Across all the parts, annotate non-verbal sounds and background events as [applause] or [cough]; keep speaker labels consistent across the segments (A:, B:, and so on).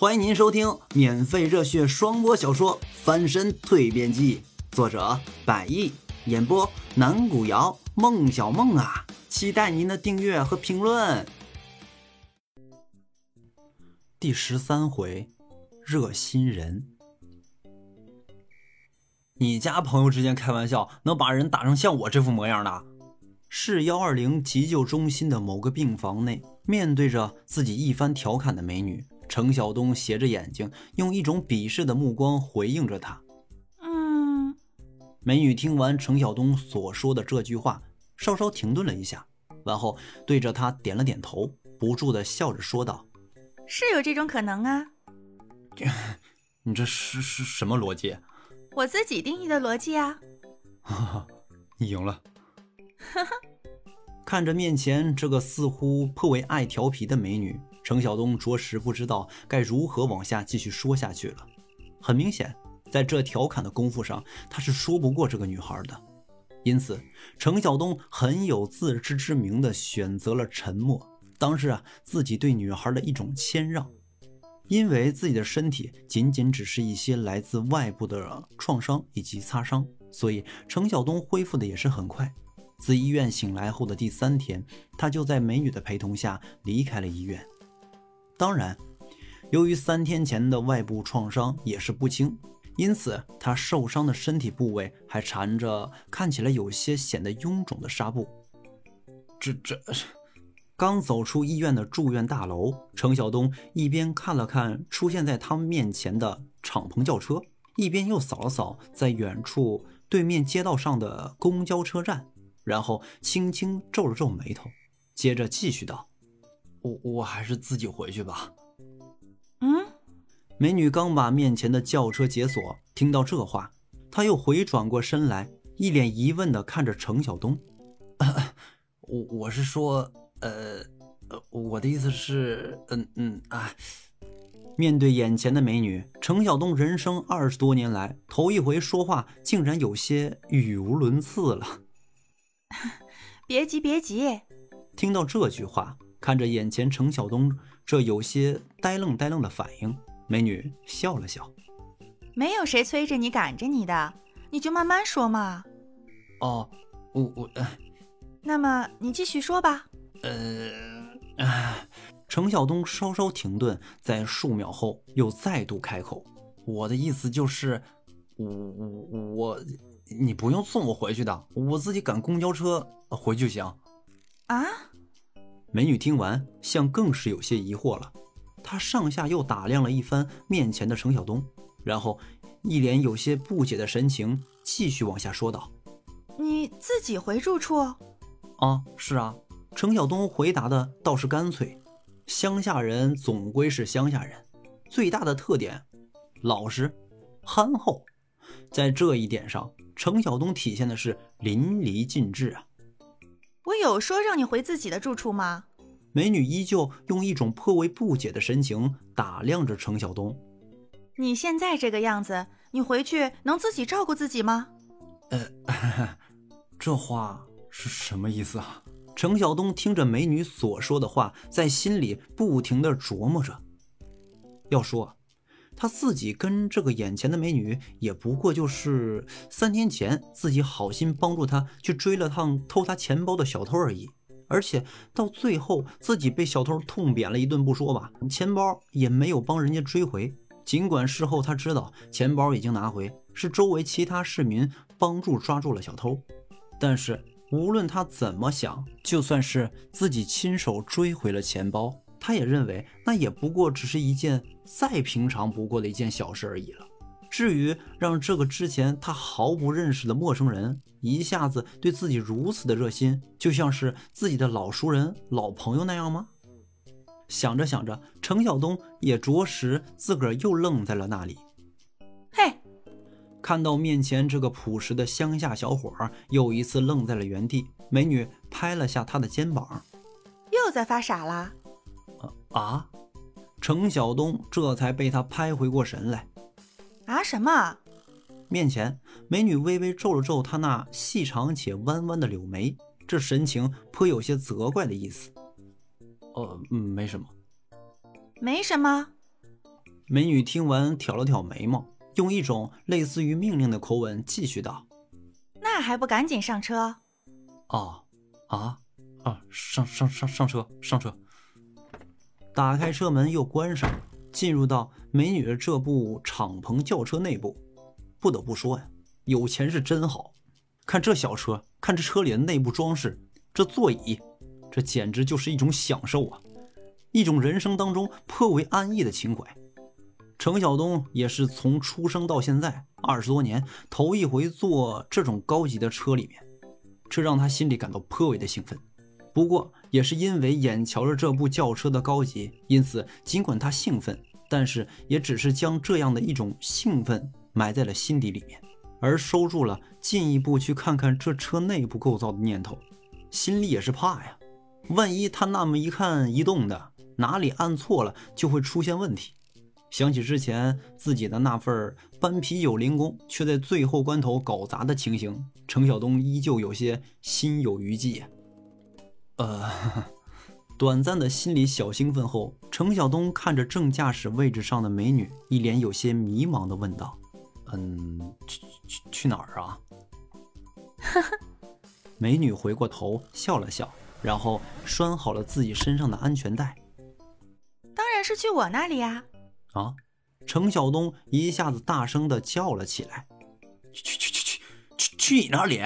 A: 欢迎您收听免费热血双播小说《翻身蜕变记》，作者百亿，演播南古瑶、孟小梦啊，期待您的订阅和评论。第十三回，热心人。你家朋友之间开玩笑，能把人打成像我这副模样的？市幺二零急救中心的某个病房内，面对着自己一番调侃的美女。程晓东斜着眼睛，用一种鄙视的目光回应着他。
B: 嗯，
A: 美女听完程晓东所说的这句话，稍稍停顿了一下，然后对着他点了点头，不住的笑着说道：“
B: 是有这种可能啊。[laughs] ”
A: 你这是是什么逻辑？
B: 我自己定义的逻辑啊。
A: 哈哈，你赢了。[laughs] 看着面前这个似乎颇为爱调皮的美女。程晓东着实不知道该如何往下继续说下去了。很明显，在这调侃的功夫上，他是说不过这个女孩的。因此，程晓东很有自知之明地选择了沉默，当是啊自己对女孩的一种谦让。因为自己的身体仅仅只是一些来自外部的创伤以及擦伤，所以程晓东恢复的也是很快。自医院醒来后的第三天，他就在美女的陪同下离开了医院。当然，由于三天前的外部创伤也是不轻，因此他受伤的身体部位还缠着看起来有些显得臃肿的纱布。这这，刚走出医院的住院大楼，程晓东一边看了看出现在他们面前的敞篷轿车，一边又扫了扫在远处对面街道上的公交车站，然后轻轻皱了皱眉头，接着继续道。我我还是自己回去吧。
B: 嗯，
A: 美女刚把面前的轿车解锁，听到这话，她又回转过身来，一脸疑问的看着程晓东。[coughs] 我我是说，呃呃，我的意思是，嗯嗯啊。面对眼前的美女，程晓东人生二十多年来头一回说话，竟然有些语无伦次了。[laughs]
B: 别急别急，
A: 听到这句话。看着眼前程晓东这有些呆愣呆愣的反应，美女笑了笑：“
B: 没有谁催着你赶着你的，你就慢慢说嘛。”“
A: 哦，我我……
B: 那么你继续说吧。”“
A: 呃……”程晓东稍稍停顿，在数秒后又再度开口：“我的意思就是，我我我……你不用送我回去的，我自己赶公交车回就行。”“
B: 啊？”
A: 美女听完，像更是有些疑惑了。她上下又打量了一番面前的程晓东，然后一脸有些不解的神情，继续往下说道：“
B: 你自己回住处？”“
A: 啊，是啊。”程晓东回答的倒是干脆。乡下人总归是乡下人，最大的特点，老实、憨厚。在这一点上，程晓东体现的是淋漓尽致啊。
B: 我有说让你回自己的住处吗？
A: 美女依旧用一种颇为不解的神情打量着程晓东。
B: 你现在这个样子，你回去能自己照顾自己吗？
A: 呃，[laughs] 这话是什么意思啊？程晓东听着美女所说的话，在心里不停的琢磨着。要说。他自己跟这个眼前的美女也不过就是三天前自己好心帮助他去追了趟偷他钱包的小偷而已，而且到最后自己被小偷痛扁了一顿不说吧，钱包也没有帮人家追回。尽管事后他知道钱包已经拿回，是周围其他市民帮助抓住了小偷，但是无论他怎么想，就算是自己亲手追回了钱包。他也认为那也不过只是一件再平常不过的一件小事而已了。至于让这个之前他毫不认识的陌生人一下子对自己如此的热心，就像是自己的老熟人、老朋友那样吗？想着想着，程晓东也着实自个儿又愣在了那里。
B: 嘿，
A: 看到面前这个朴实的乡下小伙儿，又一次愣在了原地。美女拍了下他的肩膀，
B: 又在发傻啦？
A: 啊！程晓东这才被他拍回过神来。
B: 啊什么？
A: 面前美女微微皱了皱她那细长且弯弯的柳眉，这神情颇有些责怪的意思。呃，没什么，
B: 没什么。
A: 美女听完挑了挑眉毛，用一种类似于命令的口吻继续道：“
B: 那还不赶紧上车？”“
A: 哦，啊，啊，上上上上车，上车。”打开车门又关上，进入到美女的这部敞篷轿车内部。不得不说呀，有钱是真好。看这小车，看这车里的内部装饰，这座椅，这简直就是一种享受啊！一种人生当中颇为安逸的情怀。程晓东也是从出生到现在二十多年，头一回坐这种高级的车里面，这让他心里感到颇为的兴奋。不过，也是因为眼瞧着这部轿车的高级，因此尽管他兴奋，但是也只是将这样的一种兴奋埋在了心底里面，而收住了进一步去看看这车内部构造的念头。心里也是怕呀，万一他那么一看一动的，哪里按错了，就会出现问题。想起之前自己的那份搬皮有灵功，却在最后关头搞砸的情形，程晓东依旧有些心有余悸。呃，[laughs] 短暂的心理小兴奋后，程晓东看着正驾驶位置上的美女，一脸有些迷茫的问道：“嗯，去去去哪儿啊？” [laughs] 美女回过头笑了笑，然后拴好了自己身上的安全带。
B: 当然是去我那里呀！
A: 啊！程晓东一下子大声的叫了起来：“去去去去去去去你那里？”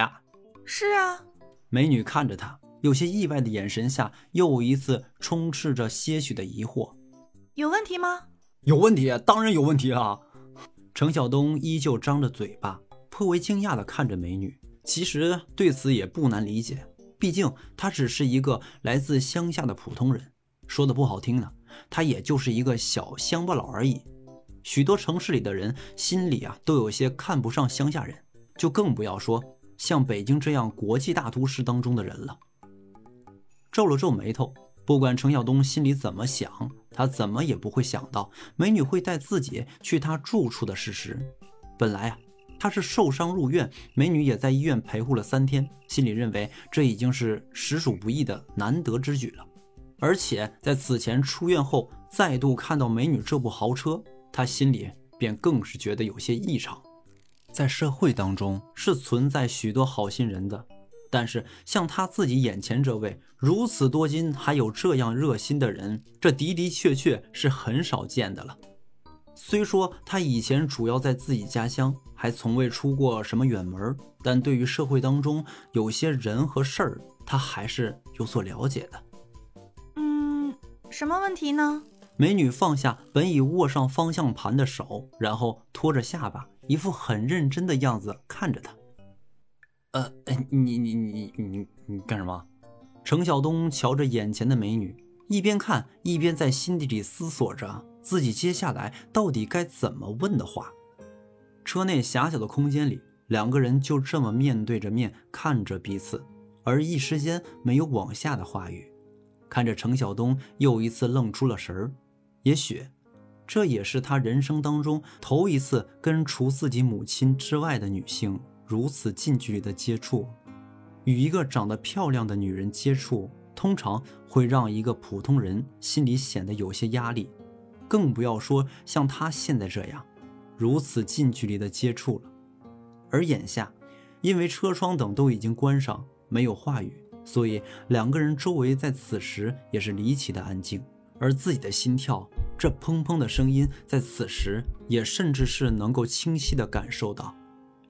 B: 是啊。
A: 美女看着他。有些意外的眼神下，又一次充斥着些许的疑惑。
B: 有问题吗？
A: 有问题，当然有问题啊！程晓东依旧张着嘴巴，颇为惊讶地看着美女。其实对此也不难理解，毕竟他只是一个来自乡下的普通人。说的不好听呢，他也就是一个小乡巴佬而已。许多城市里的人心里啊，都有些看不上乡下人，就更不要说像北京这样国际大都市当中的人了。皱了皱眉头，不管程晓东心里怎么想，他怎么也不会想到美女会带自己去他住处的事实。本来啊，他是受伤入院，美女也在医院陪护了三天，心里认为这已经是实属不易的难得之举了。而且在此前出院后，再度看到美女这部豪车，他心里便更是觉得有些异常。在社会当中是存在许多好心人的。但是像他自己眼前这位如此多金还有这样热心的人，这的的确确是很少见的了。虽说他以前主要在自己家乡，还从未出过什么远门，但对于社会当中有些人和事儿，他还是有所了解的。
B: 嗯，什么问题呢？
A: 美女放下本已握上方向盘的手，然后托着下巴，一副很认真的样子看着他。呃，你你你你你干什么？程晓东瞧着眼前的美女，一边看一边在心底里思索着自己接下来到底该怎么问的话。车内狭小的空间里，两个人就这么面对着面看着彼此，而一时间没有往下的话语。看着程晓东又一次愣出了神儿，也许这也是他人生当中头一次跟除自己母亲之外的女性。如此近距离的接触，与一个长得漂亮的女人接触，通常会让一个普通人心里显得有些压力，更不要说像他现在这样，如此近距离的接触了。而眼下，因为车窗等都已经关上，没有话语，所以两个人周围在此时也是离奇的安静，而自己的心跳，这砰砰的声音，在此时也甚至是能够清晰的感受到。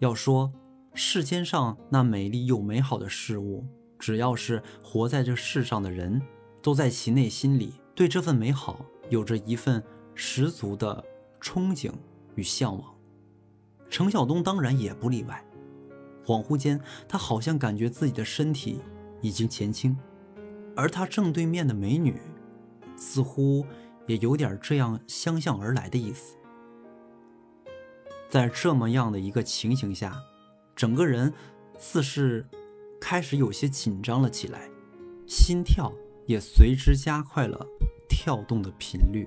A: 要说。世间上那美丽又美好的事物，只要是活在这世上的人，都在其内心里对这份美好有着一份十足的憧憬与向往。程晓东当然也不例外。恍惚间，他好像感觉自己的身体已经前倾，而他正对面的美女，似乎也有点这样相向而来的意思。在这么样的一个情形下。整个人似是开始有些紧张了起来，心跳也随之加快了跳动的频率。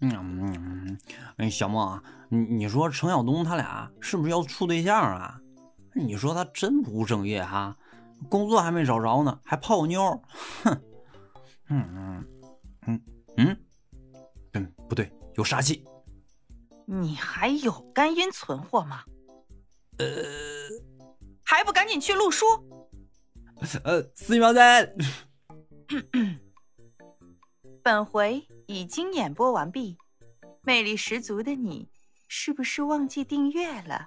A: 嗯嗯，哎，小梦啊，你你说程晓东他俩是不是要处对象啊？你说他真不务正业哈，工作还没找着呢，还泡妞，哼，嗯嗯嗯嗯，嗯，不对，有杀气。
B: 你还有干阴存货吗？
A: 呃，
B: 还不赶紧去录书？
A: 呃，司机苗在。[clears throat]
B: 本回已经演播完毕，魅力十足的你，是不是忘记订阅了？